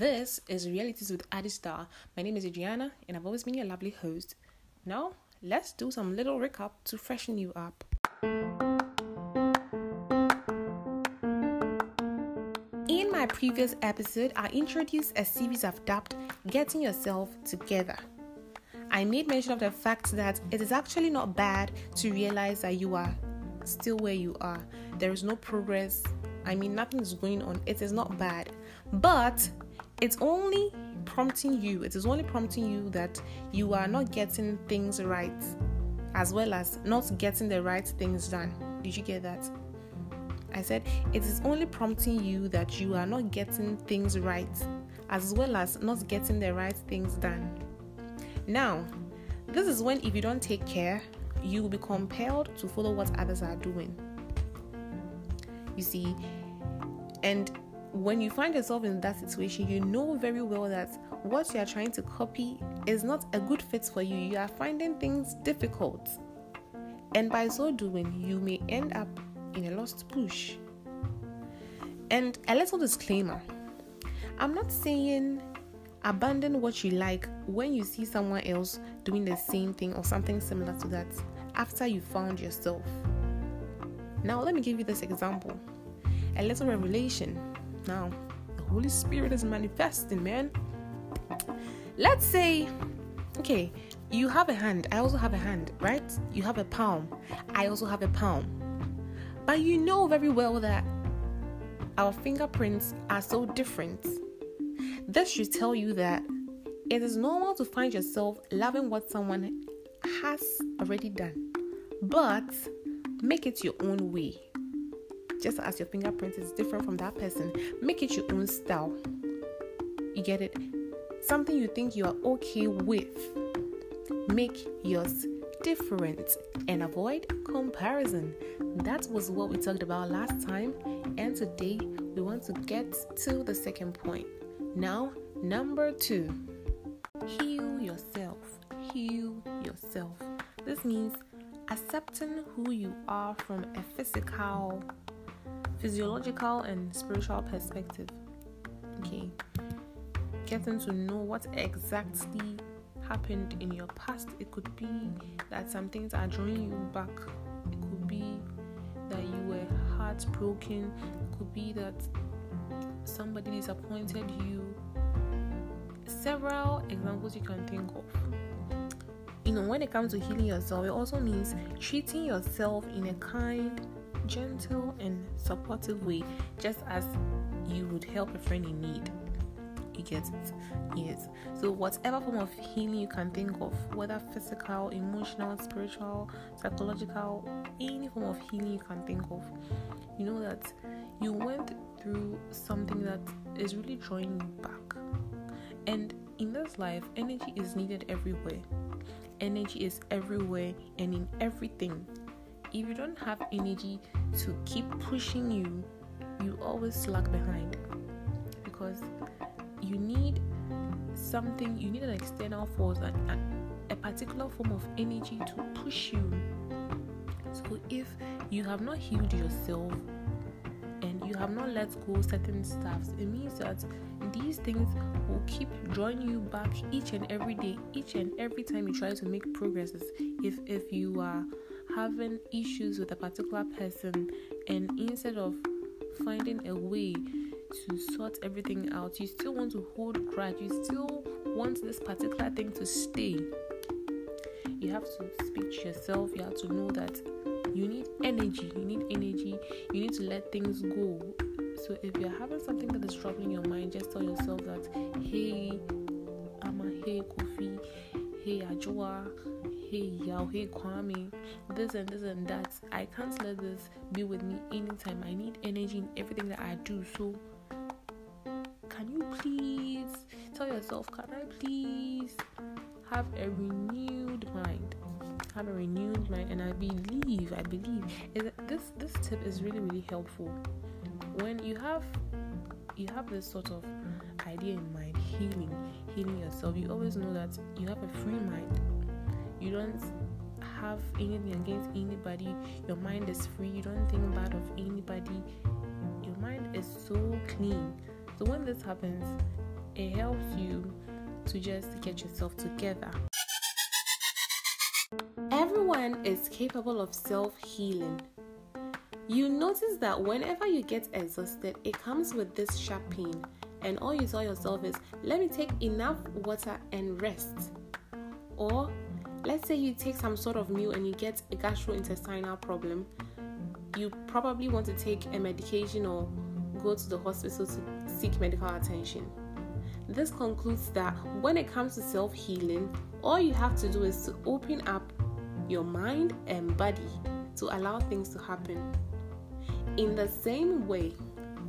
This is Realities with Adi Star. My name is Adriana, and I've always been your lovely host. Now, let's do some little recap to freshen you up. In my previous episode, I introduced a series of dubbed Getting Yourself Together. I made mention of the fact that it is actually not bad to realize that you are still where you are. There is no progress. I mean, nothing is going on. It is not bad. But it's only prompting you, it is only prompting you that you are not getting things right, as well as not getting the right things done. Did you get that? I said it is only prompting you that you are not getting things right, as well as not getting the right things done. Now, this is when, if you don't take care, you will be compelled to follow what others are doing. You see, and when you find yourself in that situation, you know very well that what you are trying to copy is not a good fit for you. You are finding things difficult. And by so doing, you may end up in a lost push. And a little disclaimer I'm not saying abandon what you like when you see someone else doing the same thing or something similar to that after you found yourself. Now, let me give you this example a little revelation. Now, the Holy Spirit is manifesting, man. Let's say, okay, you have a hand, I also have a hand, right? You have a palm, I also have a palm. But you know very well that our fingerprints are so different. This should tell you that it is normal to find yourself loving what someone has already done, but make it your own way just as your fingerprint is different from that person, make it your own style. You get it? Something you think you are okay with, make yours different and avoid comparison. That was what we talked about last time, and today we want to get to the second point. Now, number two heal yourself. Heal yourself. This means accepting who you are from a physical physiological and spiritual perspective. Okay, getting to know what exactly happened in your past. It could be that some things are drawing you back. It could be that you were heartbroken. It could be that somebody disappointed you. Several examples you can think of. You know, when it comes to healing yourself, it also means treating yourself in a kind gentle and supportive way, just as you would help a friend in need. You get it? Yes. So, whatever form of healing you can think of, whether physical, emotional, spiritual, psychological, any form of healing you can think of, you know that you went through something that is really drawing you back. And in this life, energy is needed everywhere. Energy is everywhere and in everything if you don't have energy to keep pushing you, you always slack behind because you need something, you need an external force, a, a particular form of energy to push you. So if you have not healed yourself and you have not let go certain stuffs, it means that these things will keep drawing you back each and every day, each and every time you try to make progresses. If if you are having issues with a particular person and instead of finding a way to sort everything out, you still want to hold grudge, you still want this particular thing to stay. You have to speak to yourself, you have to know that you need energy, you need energy, you need to let things go. So if you're having something that is troubling your mind, just tell yourself that, hey, I'm a hey Kofi, hey Ajua, hey Yao, hey Kwame, this and this and that. I can't let this be with me anytime. I need energy in everything that I do. So, can you please tell yourself, can I please have a renewed mind? Have a renewed mind, and I believe, I believe this this tip is really really helpful. When you have you have this sort of idea in mind, healing, healing yourself, you always know that you have a free mind. You don't have anything against anybody. Your mind is free. You don't think bad of anybody. Your mind is so clean. So when this happens it helps you to just get yourself together. Everyone is capable of self healing. You notice that whenever you get exhausted, it comes with this sharp pain, and all you tell yourself is, Let me take enough water and rest. Or let's say you take some sort of meal and you get a gastrointestinal problem, you probably want to take a medication or go to the hospital to seek medical attention. This concludes that when it comes to self healing, all you have to do is to open up your mind and body to allow things to happen. In the same way,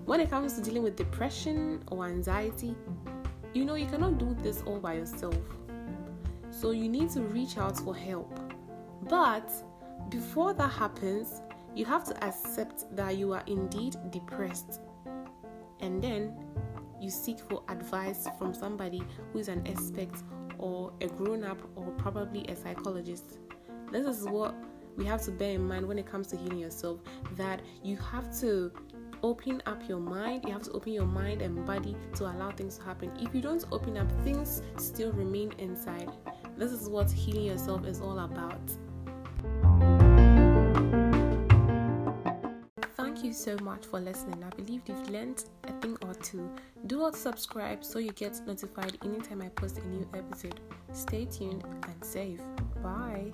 when it comes to dealing with depression or anxiety, you know you cannot do this all by yourself. So you need to reach out for help. But before that happens, you have to accept that you are indeed depressed. And then you seek for advice from somebody who is an expert or a grown up or probably a psychologist. This is what we have to bear in mind when it comes to healing yourself that you have to open up your mind, you have to open your mind and body to allow things to happen. If you don't open up, things still remain inside. This is what healing yourself is all about. Thank you so much for listening. I believe you've learned a thing or two. Do not subscribe so you get notified anytime I post a new episode. Stay tuned and safe. Bye.